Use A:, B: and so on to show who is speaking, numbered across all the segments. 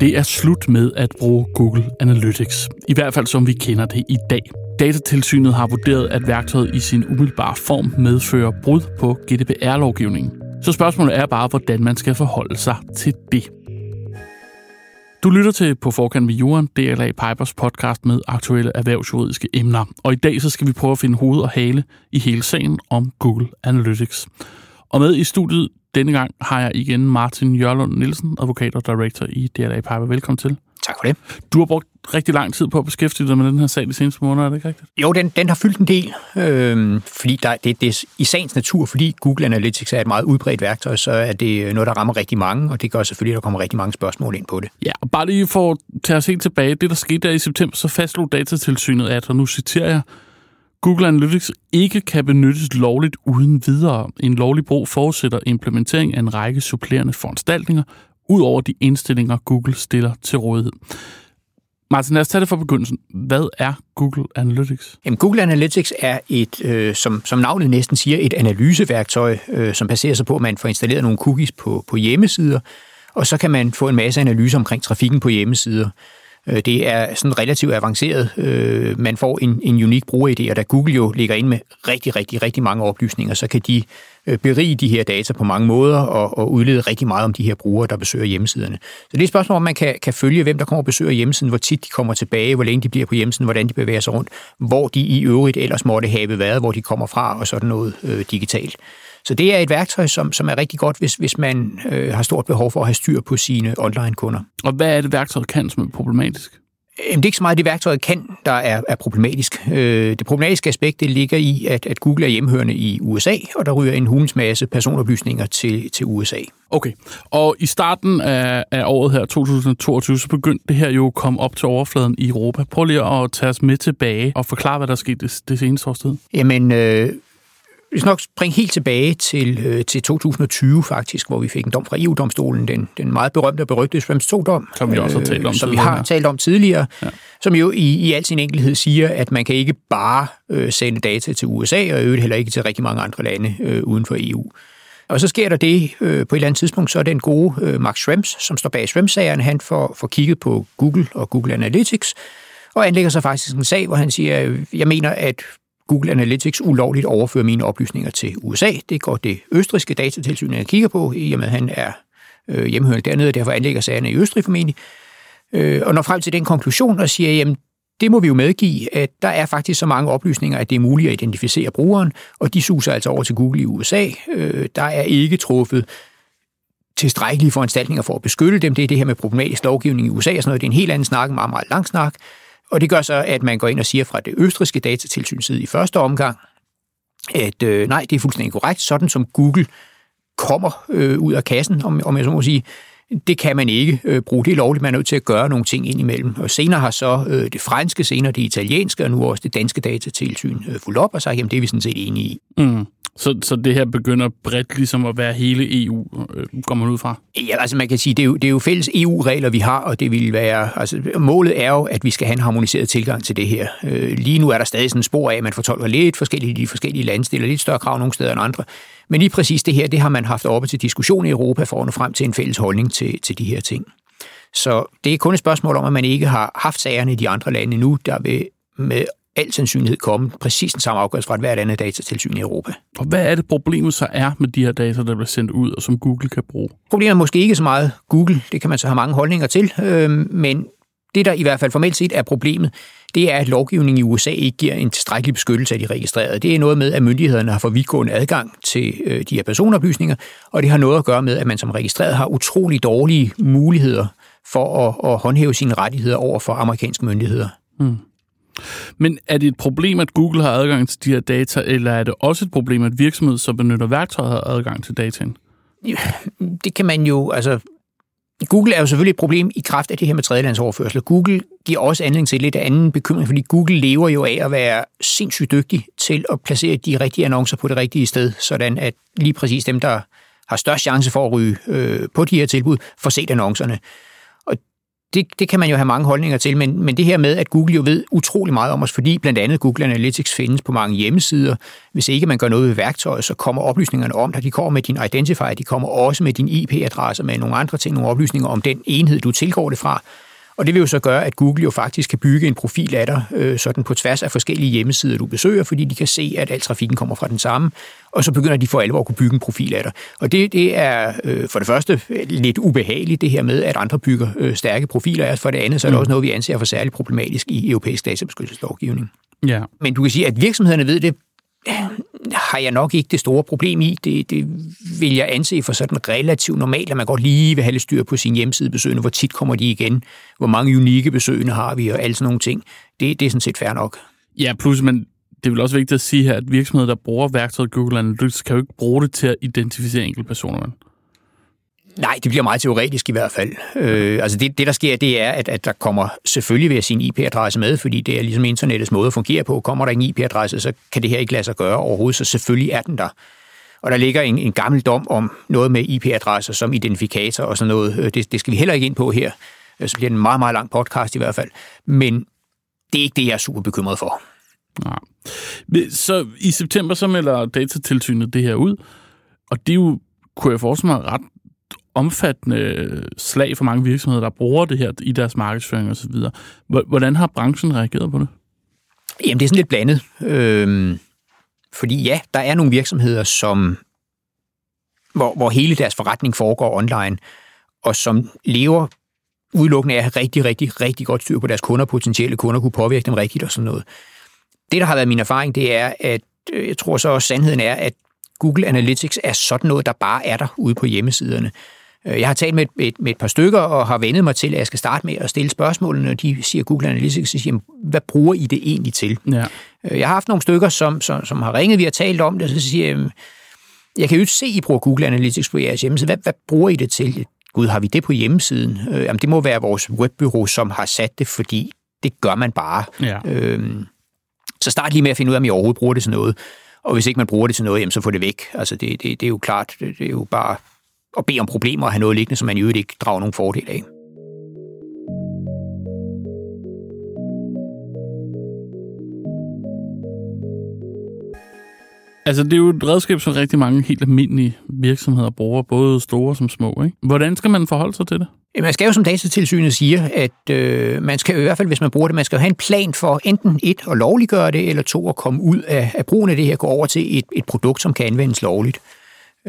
A: Det er slut med at bruge Google Analytics. I hvert fald som vi kender det i dag. Datatilsynet har vurderet, at værktøjet i sin umiddelbare form medfører brud på GDPR-lovgivningen. Så spørgsmålet er bare, hvordan man skal forholde sig til det. Du lytter til På Forkant med Jorden, DLA Pipers podcast med aktuelle erhvervsjuridiske emner. Og i dag så skal vi prøve at finde hoved og hale i hele sagen om Google Analytics. Og med i studiet denne gang har jeg igen Martin Jørlund Nielsen, advokat og director i DLA Piper. Velkommen til.
B: Tak for det.
A: Du har brugt rigtig lang tid på at beskæftige dig med den her sag de seneste måneder, er det ikke rigtigt?
B: Jo, den, den har fyldt en del, øh, fordi der, det, det er i sagens natur, fordi Google Analytics er et meget udbredt værktøj, så er det noget, der rammer rigtig mange, og det gør selvfølgelig, at der kommer rigtig mange spørgsmål ind på det.
A: Ja, og bare lige for at tage os helt tilbage, det der skete der i september, så fastslog datatilsynet, at, og nu citerer jeg, Google Analytics ikke kan benyttes lovligt uden videre. En lovlig brug forudsætter implementering af en række supplerende foranstaltninger, ud over de indstillinger, Google stiller til rådighed. Martin, lad os tage det fra begyndelsen. Hvad er Google Analytics?
B: Jamen, Google Analytics er et, øh, som, som navnet næsten siger, et analyseværktøj, øh, som baserer sig på, at man får installeret nogle cookies på, på hjemmesider, og så kan man få en masse analyser omkring trafikken på hjemmesider. Øh, det er sådan relativt avanceret. Øh, man får en, en unik brugeridé, og da Google jo ligger ind med rigtig, rigtig, rigtig mange oplysninger, så kan de øh, berige de her data på mange måder og, og udlede rigtig meget om de her brugere, der besøger hjemmesiderne. Så det er et spørgsmål, om man kan, kan følge, hvem der kommer og besøger hjemmesiden, hvor tit de kommer tilbage, hvor længe de bliver på hjemmesiden, hvordan de bevæger sig rundt, hvor de i øvrigt ellers måtte have været, hvor de kommer fra og sådan noget øh, digitalt. Så det er et værktøj, som, som er rigtig godt, hvis, hvis man øh, har stort behov for at have styr på sine online-kunder.
A: Og hvad er det, værktøjet kan, som er problematisk?
B: Jamen, det er ikke så meget, det værktøjet kan, der er, er problematisk. Øh, det problematiske aspekt det ligger i, at, at Google er hjemhørende i USA, og der ryger en hulens masse personoplysninger til, til USA.
A: Okay, og i starten af, af året her, 2022, så begyndte det her jo at komme op til overfladen i Europa. Prøv lige at tage os med tilbage og forklare, hvad der er sket det, det seneste års tid.
B: Jamen, øh, vi skal nok springe helt tilbage til, øh, til 2020 faktisk, hvor vi fik en dom fra EU-domstolen, den, den meget berømte og berygtede Schrems 2-dom.
A: Som vi også har talt om
B: øh, Som vi har talt om tidligere, ja. som jo i, i al sin enkelhed siger, at man kan ikke bare øh, sende data til USA, og øvrigt heller ikke til rigtig mange andre lande øh, uden for EU. Og så sker der det øh, på et eller andet tidspunkt, så er den gode øh, Max Schrems, som står bag Schrems-sagerne, han får, får kigget på Google og Google Analytics, og anlægger sig faktisk en sag, hvor han siger, jeg mener, at Google Analytics ulovligt overfører mine oplysninger til USA. Det går det østriske datatilsyn, jeg kigger på, i og med at han er øh, hjemmehørende dernede, og derfor anlægger sagerne i Østrig formentlig. Øh, og når frem til den konklusion og siger, jamen det må vi jo medgive, at der er faktisk så mange oplysninger, at det er muligt at identificere brugeren, og de suser altså over til Google i USA. Øh, der er ikke truffet tilstrækkelige foranstaltninger for at beskytte dem. Det er det her med problematisk lovgivning i USA og sådan noget. Det er en helt anden snak, en meget, meget lang snak. Og det gør så, at man går ind og siger fra det østriske datatilsyn side i første omgang, at øh, nej, det er fuldstændig korrekt. Sådan som Google kommer øh, ud af kassen, om, om jeg så må sige, det kan man ikke øh, bruge. Det er lovligt, man er nødt til at gøre nogle ting indimellem. Og senere har så øh, det franske, senere det italienske, og nu også det danske datatilsyn øh, fuldt op og sagt, jamen det er vi sådan set enige i.
A: Mm. Så, så det her begynder bredt ligesom at være hele EU, øh, går man ud fra?
B: Ja, altså man kan sige, det er jo, det er jo fælles EU-regler, vi har, og det vil være, altså målet er jo, at vi skal have en harmoniseret tilgang til det her. Øh, lige nu er der stadig sådan en spor af, at man fortolker lidt forskellige i de forskellige lande, stiller lidt større krav nogle steder end andre. Men lige præcis det her, det har man haft oppe til diskussion i Europa for at nå frem til en fælles holdning til, til de her ting. Så det er kun et spørgsmål om, at man ikke har haft sagerne i de andre lande nu, der vil med al sandsynlighed komme præcis den samme afgørelse fra et hvert andet datatilsyn i Europa.
A: Og hvad er det problemet så er med de her data, der bliver sendt ud, og som Google kan bruge?
B: Problemet er måske ikke så meget Google, det kan man så have mange holdninger til, øh, men det, der i hvert fald formelt set er problemet, det er, at lovgivningen i USA ikke giver en tilstrækkelig beskyttelse af de registrerede. Det er noget med, at myndighederne har for vidtgående adgang til øh, de her personoplysninger, og det har noget at gøre med, at man som registreret har utrolig dårlige muligheder for at, at håndhæve sine rettigheder over for amerikanske myndigheder. Mm.
A: Men er det et problem, at Google har adgang til de her data, eller er det også et problem, at virksomheder, som benytter værktøjet, har adgang til dataen?
B: Ja, det kan man jo, altså Google er jo selvfølgelig et problem i kraft af det her med tredjelandsoverførsel. Google giver også anledning til lidt anden bekymring, fordi Google lever jo af at være sindssygt dygtig til at placere de rigtige annoncer på det rigtige sted, sådan at lige præcis dem, der har størst chance for at ryge øh, på de her tilbud, får set annoncerne. Det, det kan man jo have mange holdninger til, men, men det her med, at Google jo ved utrolig meget om os, fordi blandt andet Google Analytics findes på mange hjemmesider. Hvis ikke man gør noget ved værktøjet, så kommer oplysningerne om dig. De kommer med din identifier, de kommer også med din IP-adresse, med nogle andre ting, nogle oplysninger om den enhed, du tilgår det fra. Og det vil jo så gøre, at Google jo faktisk kan bygge en profil af dig, øh, sådan på tværs af forskellige hjemmesider, du besøger, fordi de kan se, at al trafikken kommer fra den samme, og så begynder de for alvor at kunne bygge en profil af dig. Og det, det er øh, for det første lidt ubehageligt, det her med, at andre bygger øh, stærke profiler af For det andet, så er det mm. også noget, vi anser for særligt problematisk i europæisk databeskyttelseslovgivning.
A: Ja.
B: Men du kan sige, at virksomhederne ved det har jeg nok ikke det store problem i. Det, det vil jeg anse for sådan relativt normalt, at man godt lige vil have lidt styr på sin hjemmesidebesøgende. Hvor tit kommer de igen? Hvor mange unikke besøgende har vi? Og alle sådan nogle ting. Det, det er sådan set fair nok.
A: Ja, plus men det er vel også vigtigt at sige her, at virksomheder, der bruger værktøjet Google Analytics, kan jo ikke bruge det til at identificere enkelte personer.
B: Nej, det bliver meget teoretisk i hvert fald. Øh, altså det, det, der sker, det er, at, at der kommer selvfølgelig ved sin IP-adresse med, fordi det er ligesom internettets måde at fungere på. Kommer der en IP-adresse, så kan det her ikke lade sig gøre overhovedet, så selvfølgelig er den der. Og der ligger en, en gammel dom om noget med IP-adresser som identifikator og sådan noget. Øh, det, det skal vi heller ikke ind på her. Øh, så bliver det en meget, meget lang podcast i hvert fald. Men det er ikke det, jeg er super bekymret for.
A: Nej. Så i september så melder datatilsynet det her ud, og det er jo, kunne jeg forestille mig, ret omfattende slag for mange virksomheder, der bruger det her i deres markedsføring osv. Hvordan har branchen reageret på det?
B: Jamen, det er sådan lidt blandet. Øhm, fordi ja, der er nogle virksomheder, som hvor, hvor hele deres forretning foregår online, og som lever udelukkende af rigtig, rigtig, rigtig godt styr på deres kunder, potentielle kunder, kunne påvirke dem rigtigt og sådan noget. Det, der har været min erfaring, det er, at øh, jeg tror så også, sandheden er, at Google Analytics er sådan noget, der bare er der ude på hjemmesiderne. Øh, jeg har talt med et, med et par stykker og har vendet mig til, at jeg skal starte med at stille spørgsmålene, og de siger Google Analytics, siger, hvad bruger I det egentlig til? Ja. Øh, jeg har haft nogle stykker, som, som, som har ringet, vi har talt om det, og så siger jeg, jeg kan jo ikke se, at I bruger Google Analytics på jeres hjemmeside. Hvad, hvad bruger I det til? Gud, har vi det på hjemmesiden? Øh, jamen, det må være vores webbyrå, som har sat det, fordi det gør man bare. Ja. Øhm, så start lige med at finde ud af, om I overhovedet bruger det til noget. Og hvis ikke man bruger det til noget, jamen, så få det væk. Altså, det, det, det er jo klart, det, det er jo bare at bede om problemer og have noget liggende, som man i øvrigt ikke drager nogen fordel af.
A: Altså, det er jo et redskab, som rigtig mange helt almindelige virksomheder bruger, både store som små. Ikke? Hvordan skal man forholde sig til det?
B: Man skal jo, som datatilsynet siger, at øh, man skal i hvert fald, hvis man bruger det, man skal jo have en plan for enten et, at lovliggøre det, eller to, at komme ud af, af brugen af det her, gå over til et, et produkt, som kan anvendes lovligt.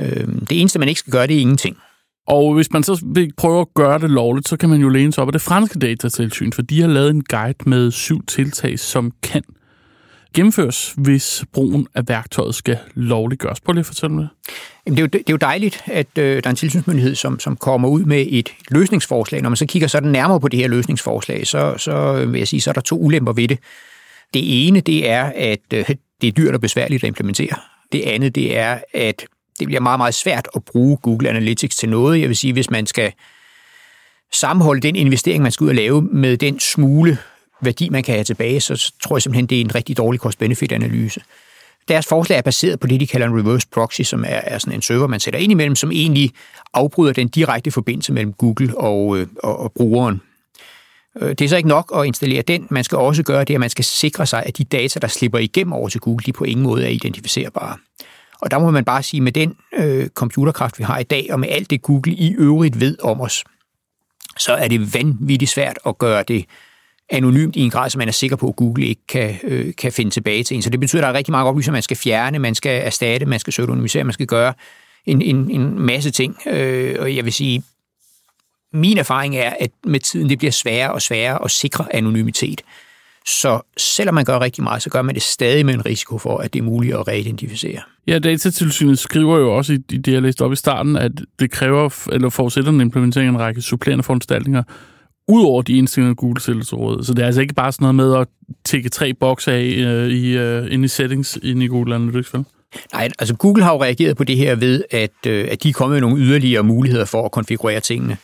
B: Øh, det eneste, man ikke skal gøre, det er ingenting.
A: Og hvis man så vil prøve at gøre det lovligt, så kan man jo læne sig op af det franske datatilsyn, for de har lavet en guide med syv tiltag, som kan gennemføres, hvis brugen af værktøjet skal lovliggøres. Prøv lige at fortælle mig
B: det. Er jo, det er jo dejligt, at øh, der er en tilsynsmyndighed, som, som kommer ud med et løsningsforslag. Når man så kigger sådan nærmere på det her løsningsforslag, så, så vil jeg sige, så er der to ulemper ved det. Det ene, det er, at øh, det er dyrt og besværligt at implementere. Det andet, det er, at det bliver meget, meget svært at bruge Google Analytics til noget. Jeg vil sige, hvis man skal sammenholde den investering, man skal ud og lave med den smule værdi, man kan have tilbage, så tror jeg simpelthen, det er en rigtig dårlig cost-benefit-analyse. Deres forslag er baseret på det, de kalder en reverse proxy, som er, er sådan en server, man sætter ind imellem, som egentlig afbryder den direkte forbindelse mellem Google og, øh, og, og brugeren. Øh, det er så ikke nok at installere den. Man skal også gøre det, at man skal sikre sig, at de data, der slipper igennem over til Google, de på ingen måde er identificerbare. Og der må man bare sige, med den øh, computerkraft, vi har i dag, og med alt det Google i øvrigt ved om os, så er det vanvittigt svært at gøre det anonymt i en grad, som man er sikker på, at Google ikke kan, øh, kan finde tilbage til en. Så det betyder, at der er rigtig mange oplysninger, man skal fjerne, man skal erstatte, man skal pseudonymisere, man skal gøre en, en, en masse ting. Øh, og jeg vil sige, min erfaring er, at med tiden det bliver sværere og sværere at sikre anonymitet. Så selvom man gør rigtig meget, så gør man det stadig med en risiko for, at det er muligt at reidentificere.
A: Ja, datatilsynet skriver jo også i det, jeg læste op i starten, at det kræver, eller forudsætter en implementering af en række supplerende foranstaltninger, ud over de indstillinger, Google stiller til råd. Så det er altså ikke bare sådan noget med at tække tre bokse af øh, i, øh, ind i settings ind i Google Analytics, vel?
B: Nej, altså Google har jo reageret på det her ved, at, øh, at de er kommet med nogle yderligere muligheder for at konfigurere tingene.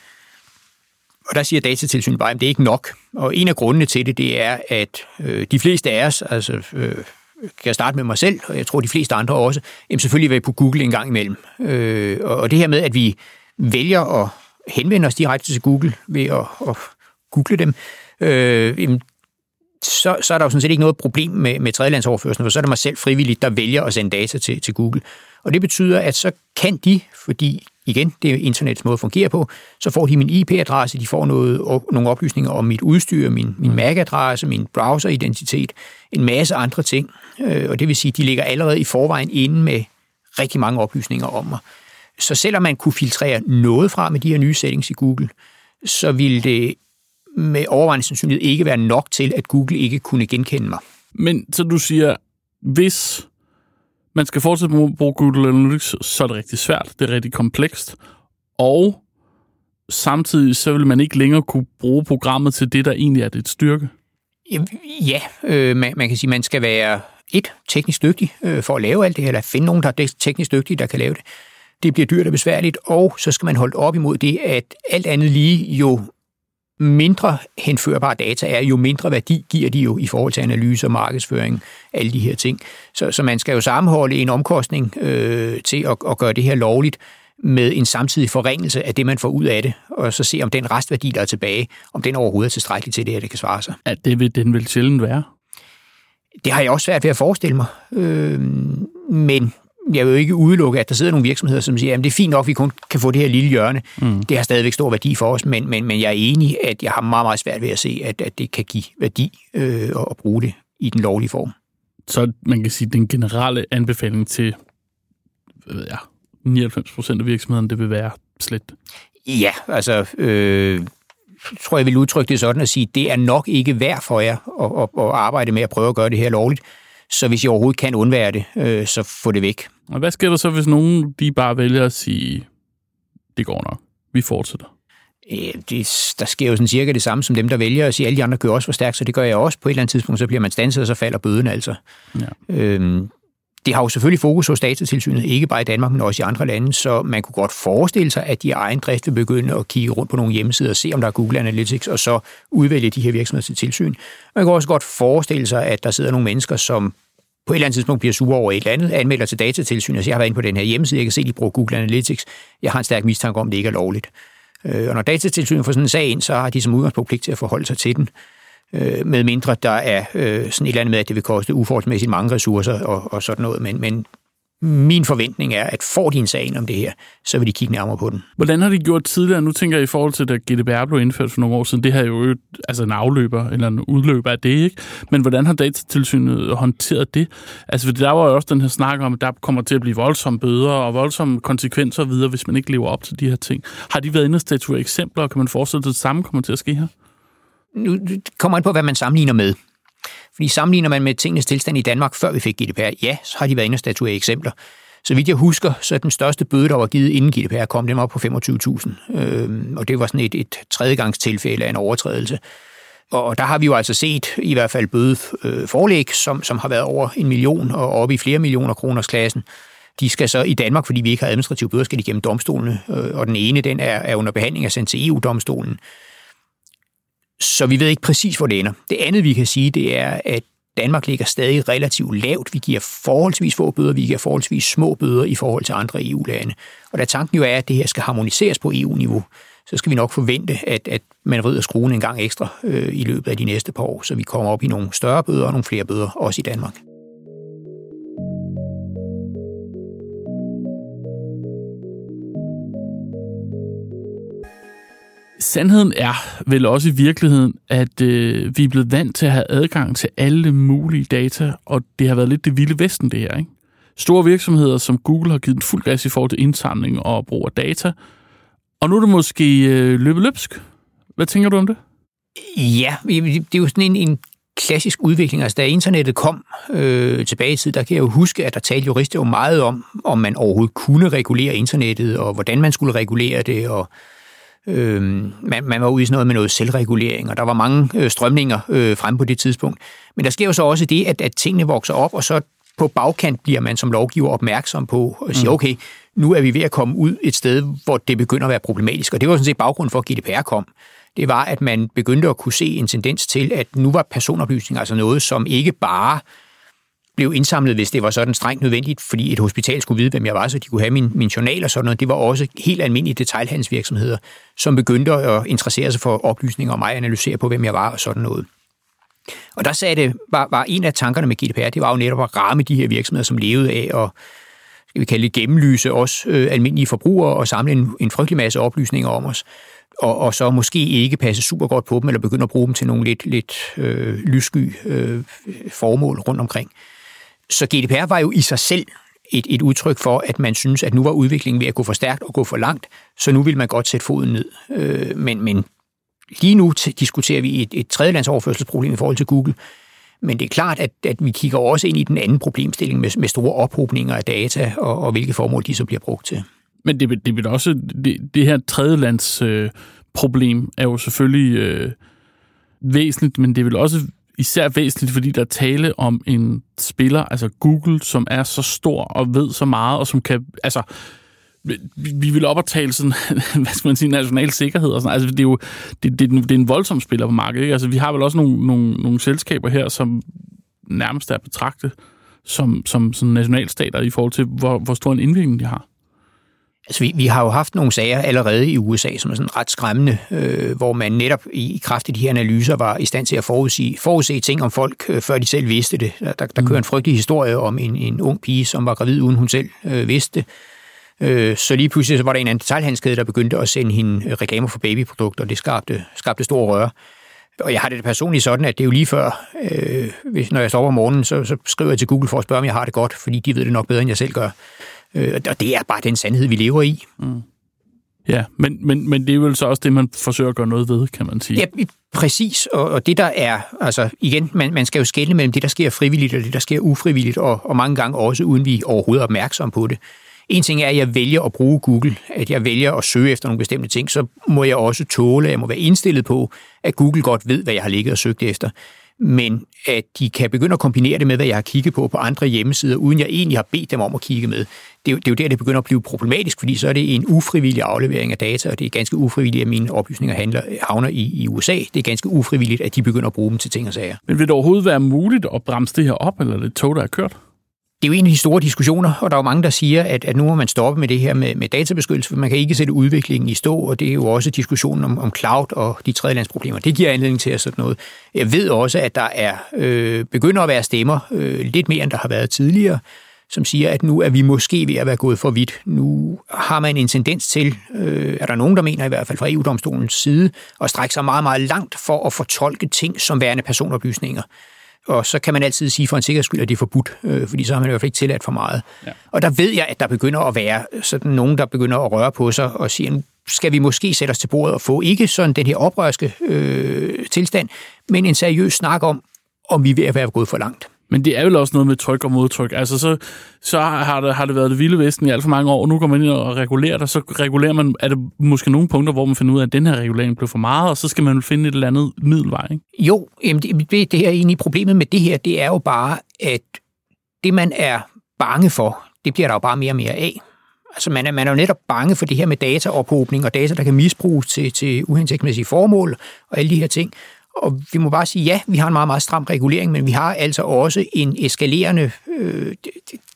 B: Og der siger datatilsynet bare, at det er ikke nok. Og en af grundene til det, det er, at øh, de fleste af os, altså øh, kan jeg starte med mig selv, og jeg tror de fleste andre også, jamen selvfølgelig vil på Google en gang imellem. Øh, og det her med, at vi vælger at henvende os direkte til Google ved at, at google dem, øh, så, så er der jo sådan set ikke noget problem med, med tredjelandsoverførselen, for så er det mig selv frivilligt, der vælger at sende data til, til Google. Og det betyder, at så kan de, fordi igen, det er internets måde at fungere på, så får de min IP-adresse, de får noget, nogle oplysninger om mit udstyr, min, min MAC-adresse, min browser-identitet, en masse andre ting. Øh, og det vil sige, de ligger allerede i forvejen inde med rigtig mange oplysninger om mig. Så selvom man kunne filtrere noget fra med de her nye settings i Google, så ville det med overvejende sandsynlighed ikke være nok til, at Google ikke kunne genkende mig.
A: Men så du siger, hvis man skal fortsætte med at bruge Google Analytics, så er det rigtig svært, det er rigtig komplekst, og samtidig så vil man ikke længere kunne bruge programmet til det, der egentlig er dit styrke.
B: Ja, øh, man, man kan sige, man skal være et, teknisk dygtig øh, for at lave alt det her, eller finde nogen, der er teknisk dygtig, der kan lave det. Det bliver dyrt og besværligt, og så skal man holde op imod det, at alt andet lige jo mindre henførbare data er, jo mindre værdi giver de jo i forhold til analyse og markedsføring, alle de her ting. Så, så man skal jo sammenholde en omkostning øh, til at, at gøre det her lovligt med en samtidig forringelse af det, man får ud af det, og så se, om den restværdi, der er tilbage, om den overhovedet er tilstrækkelig til det, at det kan svare sig.
A: At det vil den vil sjældent være?
B: Det har jeg også svært ved at forestille mig. Øh, men jeg vil jo ikke udelukke, at der sidder nogle virksomheder, som siger, at det er fint nok, at vi kun kan få det her lille hjørne. Mm. Det har stadigvæk stor værdi for os, men, men, men jeg er enig, at jeg har meget, meget svært ved at se, at, at det kan give værdi øh, at bruge det i den lovlige form.
A: Så man kan sige, at den generelle anbefaling til ja, 99 procent af virksomhederne, det vil være slet.
B: Ja, altså, øh, tror jeg vil udtrykke det sådan at sige, det er nok ikke værd for jer at, at, at arbejde med at prøve at gøre det her lovligt. Så hvis I overhovedet kan undvære det, øh, så få det væk.
A: Og hvad sker der så, hvis nogen de bare vælger at sige, det går nok, vi fortsætter?
B: det, der sker jo sådan cirka det samme som dem, der vælger at sige, alle de andre kører også for stærkt, så det gør jeg også. På et eller andet tidspunkt, så bliver man stanset, og så falder bøden altså. Ja. Øhm, det har jo selvfølgelig fokus hos datatilsynet, ikke bare i Danmark, men også i andre lande, så man kunne godt forestille sig, at de egen drift vil begynde at kigge rundt på nogle hjemmesider og se, om der er Google Analytics, og så udvælge de her virksomheder til tilsyn. Man kan også godt forestille sig, at der sidder nogle mennesker, som på et eller andet tidspunkt bliver sure over et eller andet, anmelder til datatilsynet og siger, jeg har været inde på den her hjemmeside, jeg kan se, at de bruger Google Analytics, jeg har en stærk mistanke om, at det ikke er lovligt. Øh, og når datatilsynet får sådan en sag ind, så har de som udgangspunkt pligt til at forholde sig til den øh, med mindre der er øh, sådan et eller andet med, at det vil koste uforholdsmæssigt mange ressourcer og, og sådan noget. Men, men min forventning er, at får de en sag om det her, så vil de kigge nærmere på den.
A: Hvordan har de gjort tidligere? Nu tænker jeg i forhold til, da GDPR blev indført for nogle år siden, det her er jo altså en afløber, eller en udløber af det, ikke? Men hvordan har datatilsynet håndteret det? Altså, for der var jo også den her snak om, at der kommer til at blive voldsomme bøder og voldsomme konsekvenser videre, hvis man ikke lever op til de her ting. Har de været inde og statuere eksempler, og kan man forestille sig, at det samme kommer til at ske her?
B: Nu kommer an på, hvad man sammenligner med. Fordi sammenligner man med tingens tilstand i Danmark, før vi fik GDPR, ja, så har de været inde og statuere eksempler. Så vidt jeg husker, så er den største bøde, der var givet inden GDPR kom, dem op på 25.000. Øhm, og det var sådan et, et tredjegangstilfælde af en overtrædelse. Og der har vi jo altså set i hvert fald bøde øh, forlæg, som, som har været over en million og oppe i flere millioner kroners klassen. De skal så i Danmark, fordi vi ikke har administrative bøder, skal de gennem domstolene. Øh, og den ene, den er, er under behandling af sendt til EU-domstolen. Så vi ved ikke præcis, hvor det ender. Det andet, vi kan sige, det er, at Danmark ligger stadig relativt lavt. Vi giver forholdsvis få bøder, vi giver forholdsvis små bøder i forhold til andre EU-lande. Og da tanken jo er, at det her skal harmoniseres på EU-niveau, så skal vi nok forvente, at, at man vrider skruen en gang ekstra øh, i løbet af de næste par år, så vi kommer op i nogle større bøder og nogle flere bøder, også i Danmark.
A: Sandheden er vel også i virkeligheden, at øh, vi er blevet vant til at have adgang til alle mulige data, og det har været lidt det vilde vesten, det her. Ikke? Store virksomheder som Google har givet en fuld gas i forhold til indsamling og brug af data, og nu er det måske øh, løbet løbsk. Hvad tænker du om det?
B: Ja, det er jo sådan en, en klassisk udvikling. Altså, da internettet kom øh, tilbage i tid, der kan jeg jo huske, at der talte jurister jo meget om, om man overhovedet kunne regulere internettet, og hvordan man skulle regulere det, og Øh, man, man var ude i sådan noget med noget selvregulering, og der var mange øh, strømninger øh, frem på det tidspunkt. Men der sker jo så også det, at, at tingene vokser op, og så på bagkant bliver man som lovgiver opmærksom på og siger, mm. okay, nu er vi ved at komme ud et sted, hvor det begynder at være problematisk. Og det var sådan set baggrunden for, at GDPR kom. Det var, at man begyndte at kunne se en tendens til, at nu var personoplysninger altså noget, som ikke bare blev indsamlet, hvis det var sådan strengt nødvendigt, fordi et hospital skulle vide, hvem jeg var, så de kunne have min, min journal og sådan noget. Det var også helt almindelige detaljhandelsvirksomheder, som begyndte at interessere sig for oplysninger om mig, analysere på, hvem jeg var og sådan noget. Og der sagde det, var, var en af tankerne med GDPR, det var jo netop at ramme de her virksomheder, som levede af at skal vi kalde det gennemlyse os øh, almindelige forbrugere og samle en, en frygtelig masse oplysninger om os og, og så måske ikke passe super godt på dem, eller begynde at bruge dem til nogle lidt, lidt øh, lyssky øh, formål rundt omkring. Så GDPR var jo i sig selv et, et udtryk for, at man synes, at nu var udviklingen ved at gå for stærkt og gå for langt, så nu vil man godt sætte foden ned. Øh, men, men lige nu diskuterer vi et, et tredjelandsoverførselsproblem i forhold til Google, men det er klart, at, at vi kigger også ind i den anden problemstilling med, med store ophobninger af data, og, og hvilke formål de så bliver brugt til.
A: Men det, det vil også, det, det her tredjelands øh, problem er jo selvfølgelig øh, væsentligt, men det vil også især væsentligt, fordi der er tale om en spiller, altså Google, som er så stor og ved så meget, og som kan, altså, vi vil op og tale sådan, hvad skal man sige, national sikkerhed og sådan Altså, det er jo det, det, det er en voldsom spiller på markedet. Ikke? Altså, vi har vel også nogle, nogle, nogle selskaber her, som nærmest er betragtet som, som, sådan nationalstater i forhold til, hvor, hvor stor en indvirkning de har.
B: Altså, vi, vi har jo haft nogle sager allerede i USA, som er sådan ret skræmmende, øh, hvor man netop i, i kraft af de her analyser var i stand til at forudsige, forudse ting om folk, øh, før de selv vidste det. Der, der mm. kører en frygtelig historie om en, en ung pige, som var gravid, uden hun selv øh, vidste det. Øh, så lige pludselig så var der en anden detaljhandelskæde, der begyndte at sende hende øh, reklamer for babyprodukter, og det skabte, skabte store røre. Og jeg har det personligt sådan, at det er jo lige før, øh, hvis, når jeg står op om morgenen, så, så skriver jeg til Google for at spørge, om jeg har det godt, fordi de ved det nok bedre, end jeg selv gør. Øh, og det er bare den sandhed, vi lever i. Mm.
A: Ja, men, men, men det er vel så også det, man forsøger at gøre noget ved, kan man sige.
B: Ja, præcis. Og, og det der er, altså igen, man, man skal jo skelne mellem det, der sker frivilligt, og det, der sker ufrivilligt, og, og mange gange også, uden vi overhovedet er opmærksom på det. En ting er, at jeg vælger at bruge Google, at jeg vælger at søge efter nogle bestemte ting, så må jeg også tåle, jeg må være indstillet på, at Google godt ved, hvad jeg har ligget og søgt efter men at de kan begynde at kombinere det med, hvad jeg har kigget på på andre hjemmesider, uden jeg egentlig har bedt dem om at kigge med. Det er, jo, det er jo der, det begynder at blive problematisk, fordi så er det en ufrivillig aflevering af data, og det er ganske ufrivilligt, at mine oplysninger handler, havner i, i USA. Det er ganske ufrivilligt, at de begynder at bruge dem til ting og sager.
A: Men vil det overhovedet være muligt at bremse det her op, eller det tog, der er kørt?
B: Det er jo en af de store diskussioner, og der er jo mange, der siger, at, at nu må man stoppe med det her med, med databeskyttelse, for man kan ikke sætte udviklingen i stå, og det er jo også diskussionen om, om cloud og de tredjelandsproblemer. Det giver anledning til at sådan noget. Jeg ved også, at der er øh, begynder at være stemmer, øh, lidt mere end der har været tidligere, som siger, at nu er vi måske ved at være gået for vidt. Nu har man en tendens til, øh, er der nogen, der mener i hvert fald fra EU-domstolens side, at strække sig meget, meget langt for at fortolke ting som værende personoplysninger og så kan man altid sige for en sikkerheds skyld, at det er forbudt, øh, fordi så har man i hvert fald ikke tilladt for meget. Ja. Og der ved jeg, at der begynder at være sådan nogen, der begynder at røre på sig og sige, skal vi måske sætte os til bordet og få ikke sådan den her oprørske øh, tilstand, men en seriøs snak om, om vi er ved at være gået for langt.
A: Men det er jo også noget med tryk og modtryk. Altså, så, så har, det, har det været det vilde vesten i alt for mange år, og nu går man ind og regulerer det, så regulerer man, er det måske nogle punkter, hvor man finder ud af, at den her regulering blev for meget, og så skal man finde et eller andet middelvej, ikke?
B: Jo, jamen det, det her egentlig problemet med det her, det er jo bare, at det, man er bange for, det bliver der jo bare mere og mere af. Altså man er, man er jo netop bange for det her med dataophobning og data, der kan misbruges til, til uhensigtsmæssige formål og alle de her ting. Og vi må bare sige, ja, vi har en meget, meget stram regulering, men vi har altså også en eskalerende øh,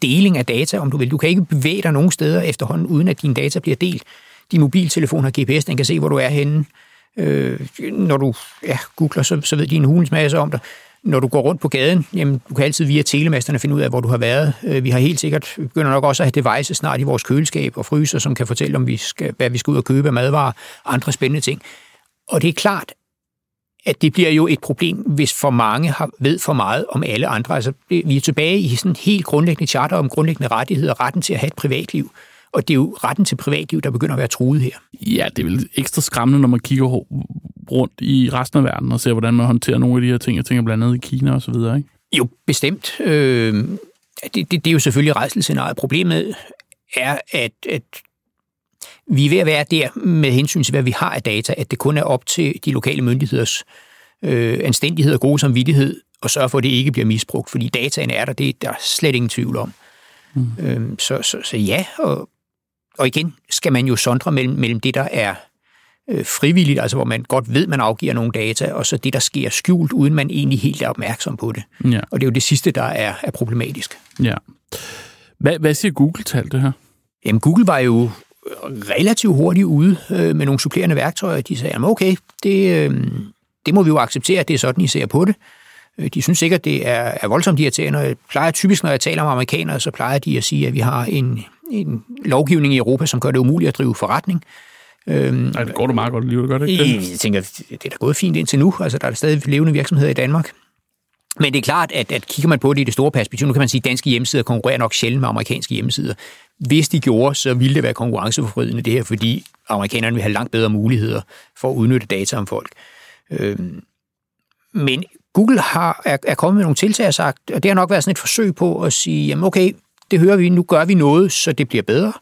B: deling af data, om du vil. Du kan ikke bevæge dig nogen steder efterhånden, uden at dine data bliver delt. Din mobiltelefon har GPS, den kan se, hvor du er henne. Øh, når du ja, googler, så, så ved din hulens masse om dig. Når du går rundt på gaden, jamen, du kan altid via telemasterne finde ud af, hvor du har været. Øh, vi har helt sikkert, vi begynder nok også at have devices snart i vores køleskab og fryser, som kan fortælle, om vi skal, hvad vi skal ud og købe af madvarer og andre spændende ting. Og det er klart, at det bliver jo et problem, hvis for mange har, ved for meget om alle andre. Altså, vi er tilbage i sådan en helt grundlæggende charter om grundlæggende rettigheder, retten til at have et privatliv. Og det er jo retten til privatliv, der begynder at være truet her.
A: Ja, det er vel ekstra skræmmende, når man kigger rundt i resten af verden og ser, hvordan man håndterer nogle af de her ting. Jeg tænker blandt andet i Kina og så videre, ikke?
B: Jo, bestemt. Øh, det, det, det er jo selvfølgelig rejselscenariet. Problemet er, at, at vi er ved at være der med hensyn til, hvad vi har af data, at det kun er op til de lokale myndigheders øh, anstændighed og gode samvittighed at sørge for, at det ikke bliver misbrugt, fordi dataen er der, det er der slet ingen tvivl om. Mm. Øhm, så, så, så ja, og, og igen skal man jo sondre mellem, mellem det, der er øh, frivilligt, altså hvor man godt ved, man afgiver nogle data, og så det, der sker skjult, uden man egentlig helt er opmærksom på det. Ja. Og det er jo det sidste, der er, er problematisk.
A: Ja. Hvad, hvad siger Google til alt det her?
B: Jamen, Google var jo relativt hurtigt ude øh, med nogle supplerende værktøjer. De sagde, okay, det, øh, det må vi jo acceptere, at det er sådan, I ser på det. Øh, de synes sikkert, det er, er voldsomt irriterende. Jeg plejer typisk, når jeg taler med amerikanere, så plejer de at sige, at vi har en, en lovgivning i Europa, som gør det umuligt at drive forretning.
A: Øhm, Ej, det går du meget godt lige, gør det
B: ikke? Jeg tænker, det er da gået fint indtil nu. Altså, der er stadig levende virksomheder i Danmark. Men det er klart, at, at kigger man på det i det store perspektiv, nu kan man sige, at danske hjemmesider konkurrerer nok sjældent med amerikanske hjemmesider. Hvis de gjorde, så ville det være konkurrenceforvridende det her, fordi amerikanerne vil have langt bedre muligheder for at udnytte data om folk. Øhm, men Google har, er, er kommet med nogle tiltag og sagt, og det har nok været sådan et forsøg på at sige, jamen okay, det hører vi, nu gør vi noget, så det bliver bedre.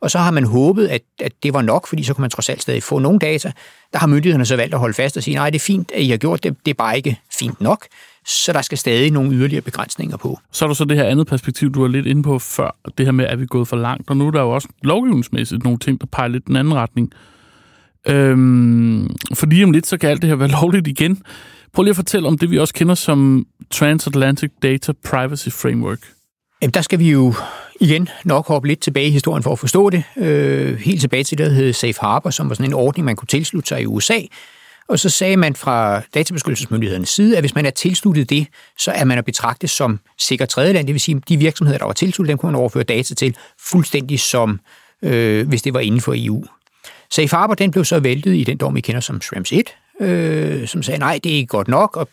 B: Og så har man håbet, at, at det var nok, fordi så kan man trods alt stadig få nogle data. Der har myndighederne så valgt at holde fast og sige, nej, det er fint, at I har gjort det, det er bare ikke fint nok så der skal stadig nogle yderligere begrænsninger på.
A: Så er der så det her andet perspektiv, du var lidt inde på før, det her med, at vi er gået for langt, og nu er der jo også lovgivningsmæssigt nogle ting, der peger lidt den anden retning. Øhm, fordi om lidt, så kan alt det her være lovligt igen. Prøv lige at fortælle om det, vi også kender som Transatlantic Data Privacy Framework.
B: Jamen, der skal vi jo igen nok hoppe lidt tilbage i historien for at forstå det. Øh, helt tilbage til det, der hed Safe Harbor, som var sådan en ordning, man kunne tilslutte sig i USA, og så sagde man fra databeskyttelsesmyndighedernes side, at hvis man er tilsluttet det, så er man at betragte som sikker tredjeland. Det vil sige, at de virksomheder, der var tilsluttet, dem kunne man overføre data til fuldstændig som, øh, hvis det var inden for EU. Safe Harbor, den blev så væltet i den dom, vi kender som Schrems 1, øh, som sagde, nej, det er ikke godt nok, og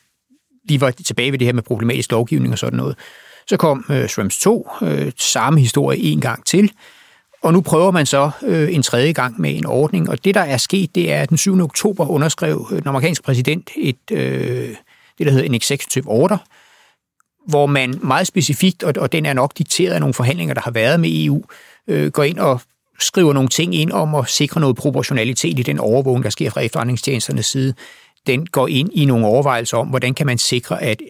B: vi var tilbage ved det her med problematisk lovgivning og sådan noget. Så kom øh, Schrems 2, øh, samme historie en gang til, og nu prøver man så øh, en tredje gang med en ordning, og det, der er sket, det er, at den 7. oktober underskrev øh, den amerikanske præsident et, øh, det, der hedder en executive order, hvor man meget specifikt, og, og den er nok dikteret af nogle forhandlinger, der har været med EU, øh, går ind og skriver nogle ting ind om at sikre noget proportionalitet i den overvågning, der sker fra efterretningstjenesternes side. Den går ind i nogle overvejelser om, hvordan kan man sikre, at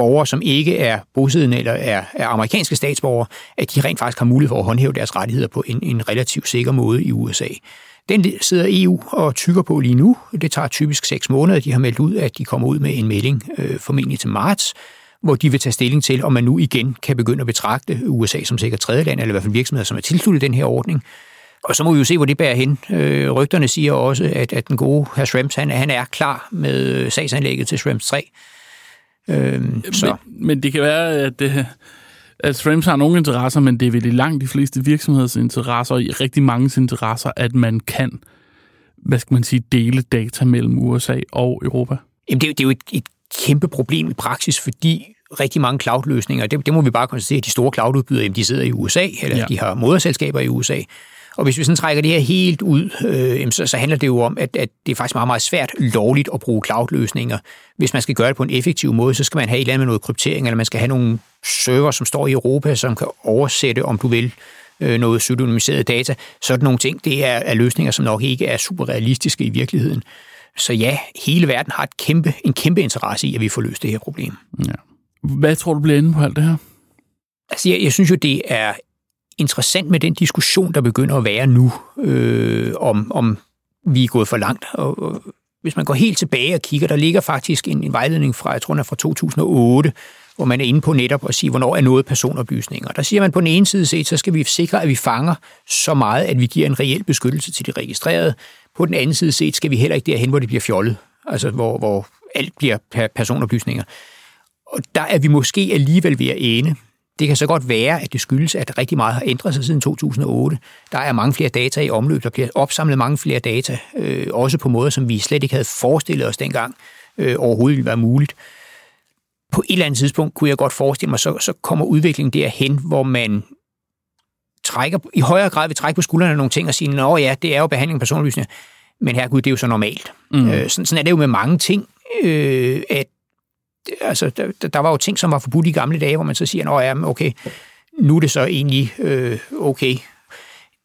B: borgere, som ikke er bosiddende eller er, er amerikanske statsborgere, at de rent faktisk har mulighed for at håndhæve deres rettigheder på en, en relativt sikker måde i USA. Den sidder EU og tykker på lige nu. Det tager typisk seks måneder. De har meldt ud, at de kommer ud med en melding øh, formentlig til marts, hvor de vil tage stilling til, om man nu igen kan begynde at betragte USA som sikkert tredje land, eller i hvert fald virksomheder, som er tilsluttet den her ordning. Og så må vi jo se, hvor det bærer hen. Øh, rygterne siger også, at, at den gode herr Schrems, han, han er klar med øh, sagsanlægget til Schrems 3.
A: Øhm, så. Men, men det kan være, at, det, at Frames har nogle interesser, men det er vel i langt de fleste virksomheders interesser, og i rigtig mange interesser, at man kan, hvad skal man sige, dele data mellem USA og Europa.
B: Jamen, det, er, det er jo et, et kæmpe problem i praksis, fordi rigtig mange cloud-løsninger, det, det må vi bare konstatere, at de store cloud-udbydere, de sidder i USA, eller ja. de har moderselskaber i USA, og hvis vi sådan trækker det her helt ud, øh, så, så handler det jo om, at, at det er faktisk meget, meget svært lovligt at bruge cloud-løsninger. Hvis man skal gøre det på en effektiv måde, så skal man have et eller andet med noget kryptering, eller man skal have nogle server, som står i Europa, som kan oversætte, om du vil, øh, noget pseudonymiseret data. Sådan nogle ting, det er, er løsninger, som nok ikke er super realistiske i virkeligheden. Så ja, hele verden har et kæmpe, en kæmpe interesse i, at vi får løst det her problem. Ja.
A: Hvad tror du bliver inde på alt det her?
B: Altså, jeg, jeg synes jo, det er interessant med den diskussion, der begynder at være nu, øh, om, om vi er gået for langt. Og, og hvis man går helt tilbage og kigger, der ligger faktisk en, en vejledning fra, jeg tror, den er fra 2008, hvor man er inde på netop at sige, hvornår er noget personoplysninger. Der siger man på den ene side set, så skal vi sikre, at vi fanger så meget, at vi giver en reel beskyttelse til de registrerede. På den anden side set skal vi heller ikke derhen, hvor det bliver fjollet, altså hvor, hvor alt bliver personoplysninger. Og der er vi måske alligevel ved at ende. Det kan så godt være, at det skyldes, at rigtig meget har ændret sig siden 2008. Der er mange flere data i omløb, der bliver opsamlet mange flere data, øh, også på måder, som vi slet ikke havde forestillet os dengang øh, overhovedet ville være muligt. På et eller andet tidspunkt kunne jeg godt forestille mig, så, så kommer udviklingen derhen, hvor man trækker, i højere grad vil trække på skuldrene af nogle ting og sige, nå ja, det er jo behandling af personoplysninger, men herregud, det er jo så normalt. Mm. Øh, sådan, sådan er det jo med mange ting, øh, at altså, der, der var jo ting, som var forbudt i gamle dage, hvor man så siger, at ja, okay, nu er det så egentlig øh, okay.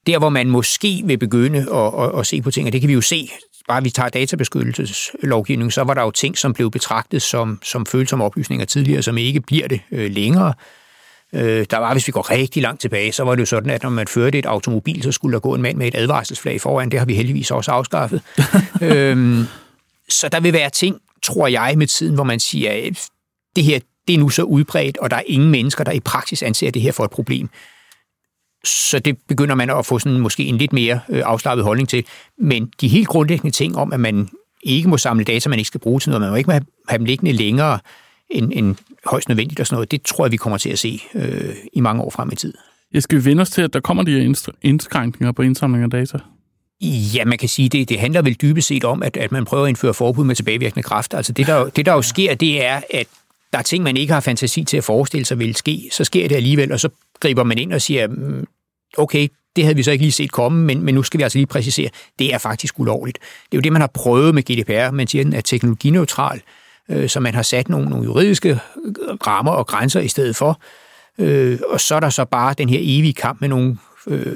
B: Der, hvor man måske vil begynde at, at, at se på ting, og det kan vi jo se, bare vi tager databeskyttelseslovgivning, så var der jo ting, som blev betragtet som, som følsomme oplysninger tidligere, som ikke bliver det øh, længere. Øh, der var, hvis vi går rigtig langt tilbage, så var det jo sådan, at når man førte et automobil, så skulle der gå en mand med et advarselsflag foran. Det har vi heldigvis også afskaffet. øhm, så der vil være ting, tror jeg, med tiden, hvor man siger, at det her det er nu så udbredt, og der er ingen mennesker, der i praksis anser det her for et problem. Så det begynder man at få sådan måske en lidt mere øh, afslappet holdning til. Men de helt grundlæggende ting om, at man ikke må samle data, man ikke skal bruge til noget, man må ikke have dem liggende længere end, end højst nødvendigt og sådan noget, det tror jeg, vi kommer til at se øh, i mange år frem i tid.
A: Jeg skal vende os til, at der kommer de her indskrænkninger på indsamling af data.
B: Ja, man kan sige, det, det handler vel dybest set om, at, at man prøver at indføre forbud med tilbagevirkende kraft. Altså det der, det, der jo sker, det er, at der er ting, man ikke har fantasi til at forestille sig vil ske. Så sker det alligevel, og så griber man ind og siger, mm, okay, det havde vi så ikke lige set komme, men, men nu skal vi altså lige præcisere, det er faktisk ulovligt. Det er jo det, man har prøvet med GDPR. Man siger, at den er teknologineutral, øh, så man har sat nogle, nogle juridiske rammer og grænser i stedet for. Øh, og så er der så bare den her evige kamp med nogle øh,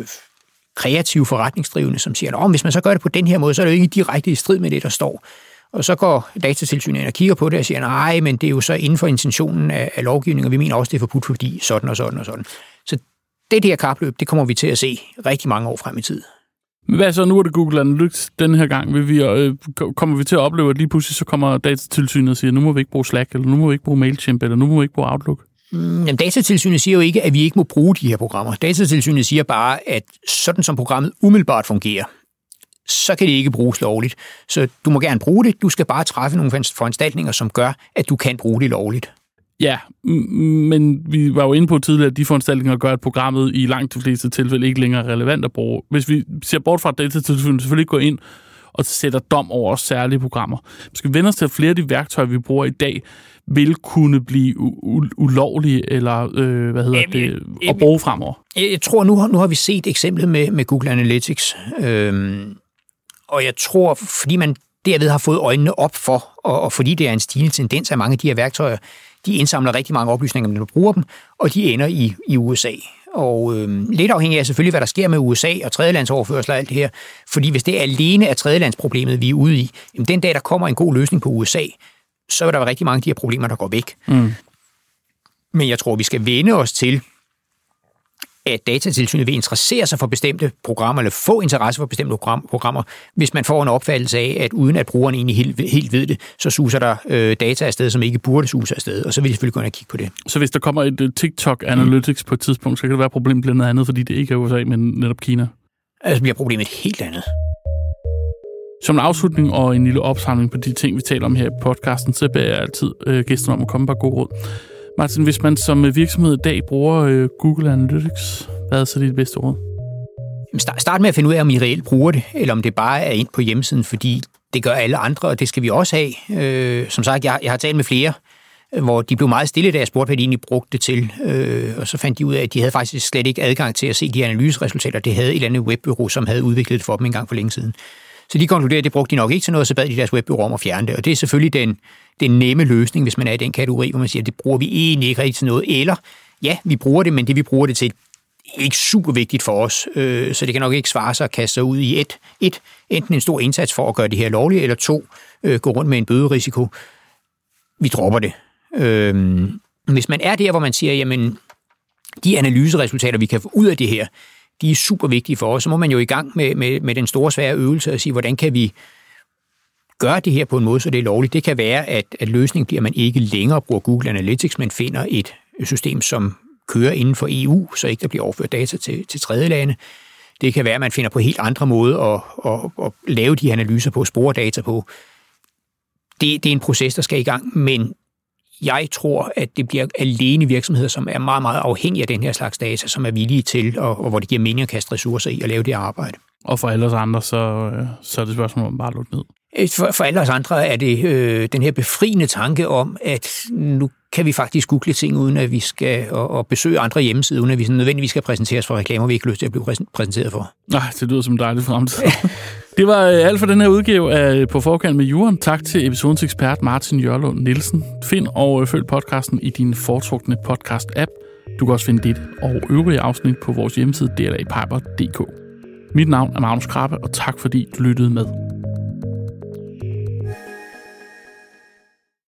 B: kreative forretningsdrivende, som siger, at hvis man så gør det på den her måde, så er det jo ikke direkte i strid med det, der står. Og så går datatilsynet ind og kigger på det og siger, nej, men det er jo så inden for intentionen af, af lovgivningen, og vi mener også, det er forbudt, fordi sådan og sådan og sådan. Så det her kapløb, det kommer vi til at se rigtig mange år frem i tid.
A: Hvad så nu er det Google Analytics den her gang? Vil vi, øh, kommer vi til at opleve, at lige pludselig så kommer datatilsynet og siger, nu må vi ikke bruge Slack, eller nu må vi ikke bruge MailChimp, eller nu må vi ikke bruge Outlook?
B: Mm, jamen, datatilsynet siger jo ikke, at vi ikke må bruge de her programmer. Datatilsynet siger bare, at sådan som programmet umiddelbart fungerer, så kan det ikke bruges lovligt. Så du må gerne bruge det, du skal bare træffe nogle foranstaltninger, som gør, at du kan bruge det lovligt.
A: Ja, men vi var jo inde på tidligere, at de foranstaltninger gør, at programmet i langt de fleste tilfælde ikke længere er relevant at bruge. Hvis vi ser bort fra, at datatilsynet selvfølgelig går ind og sætter dom over særlige programmer. Vi skal vende os til, flere af de værktøjer, vi bruger i dag, vil kunne blive ulovlige, eller øh, hvad hedder det, at bruge fremover.
B: Jeg tror, nu nu har vi set eksemplet med, med Google Analytics. Øhm, og jeg tror, fordi man derved har fået øjnene op for, og, og fordi det er en stigende tendens, at mange af de her værktøjer, de indsamler rigtig mange oplysninger, når du bruger dem, og de ender i, i USA. Og øh, lidt afhængig af selvfølgelig, hvad der sker med USA og tredjelandsoverførsel og alt det her. Fordi hvis det er alene er tredjelandsproblemet, vi er ude i, jamen den dag, der kommer en god løsning på USA, så vil der være rigtig mange af de her problemer, der går væk. Mm. Men jeg tror, vi skal vende os til, at datatilsynet vil interessere sig for bestemte programmer, eller få interesse for bestemte programmer, hvis man får en opfattelse af, at uden at brugeren egentlig helt, helt ved det, så suser der øh, data afsted, som ikke burde suse afsted, og så vil de selvfølgelig gå ind og kigge på det.
A: Så hvis der kommer et uh, TikTok Analytics mm. på et tidspunkt, så kan det være problemet blandt andet, fordi det ikke er USA, men netop Kina?
B: Altså bliver problemet helt andet.
A: Som en afslutning og en lille opsamling på de ting, vi taler om her i podcasten, så beder jeg altid øh, gæsterne om at komme på god råd. Martin, hvis man som øh, virksomhed i dag bruger øh, Google Analytics, hvad er så dit bedste råd?
B: Start med at finde ud af, om I reelt bruger det, eller om det bare er ind på hjemmesiden, fordi det gør alle andre, og det skal vi også have. Øh, som sagt, jeg, jeg har talt med flere, øh, hvor de blev meget stille, da jeg spurgte, hvad de egentlig brugte det til. Øh, og så fandt de ud af, at de havde faktisk slet ikke adgang til at se de analyseresultater. Det havde et eller andet webbureau, som havde udviklet det for dem en gang for længe siden. Så de konkluderede, at det brugte de nok ikke til noget, så bad de deres webbureau om at fjerne det. Og det er selvfølgelig den, den nemme løsning, hvis man er i den kategori, hvor man siger, at det bruger vi egentlig ikke rigtig til noget. Eller, ja, vi bruger det, men det vi bruger det til, er ikke super vigtigt for os. Øh, så det kan nok ikke svare sig at kaste sig ud i et, et, enten en stor indsats for at gøre det her lovligt, eller to, øh, gå rundt med en bøderisiko. Vi dropper det. Øh, hvis man er der, hvor man siger, jamen, de analyseresultater, vi kan få ud af det her, de er super vigtige for os. Så må man jo i gang med, med, med den store svære øvelse og sige, hvordan kan vi gøre det her på en måde, så det er lovligt. Det kan være, at, at løsningen bliver, at man ikke længere bruger Google Analytics, men finder et system, som kører inden for EU, så ikke der bliver overført data til, til tredje lande. Det kan være, at man finder på helt andre måder at, at, at lave de analyser på, spore data på. Det, det er en proces, der skal i gang, men jeg tror, at det bliver alene virksomheder, som er meget, meget afhængige af den her slags data, som er villige til, og, og hvor det giver mening at kaste ressourcer i at lave det arbejde.
A: Og for alle os andre, så, øh, så er det spørgsmål om bare at lukke ned.
B: Øh, for, for alle os andre er det øh, den her befriende tanke om, at nu kan vi faktisk google ting, uden at vi skal og, og besøge andre hjemmesider, uden at vi sådan nødvendigvis skal præsenteres for reklamer, vi ikke har lyst til at blive præsenteret for.
A: Nej, det lyder som en dejlig fremtid. det var øh, alt for den her udgave af øh, På Forkant med Juren. Tak til episodens ekspert Martin Jørlund Nielsen. Find og følg podcasten i din foretrukne podcast-app. Du kan også finde dit og øvrige afsnit på vores hjemmeside dlapiper.dk. Mit navn er Magnus Krabbe, og tak fordi du lyttede med.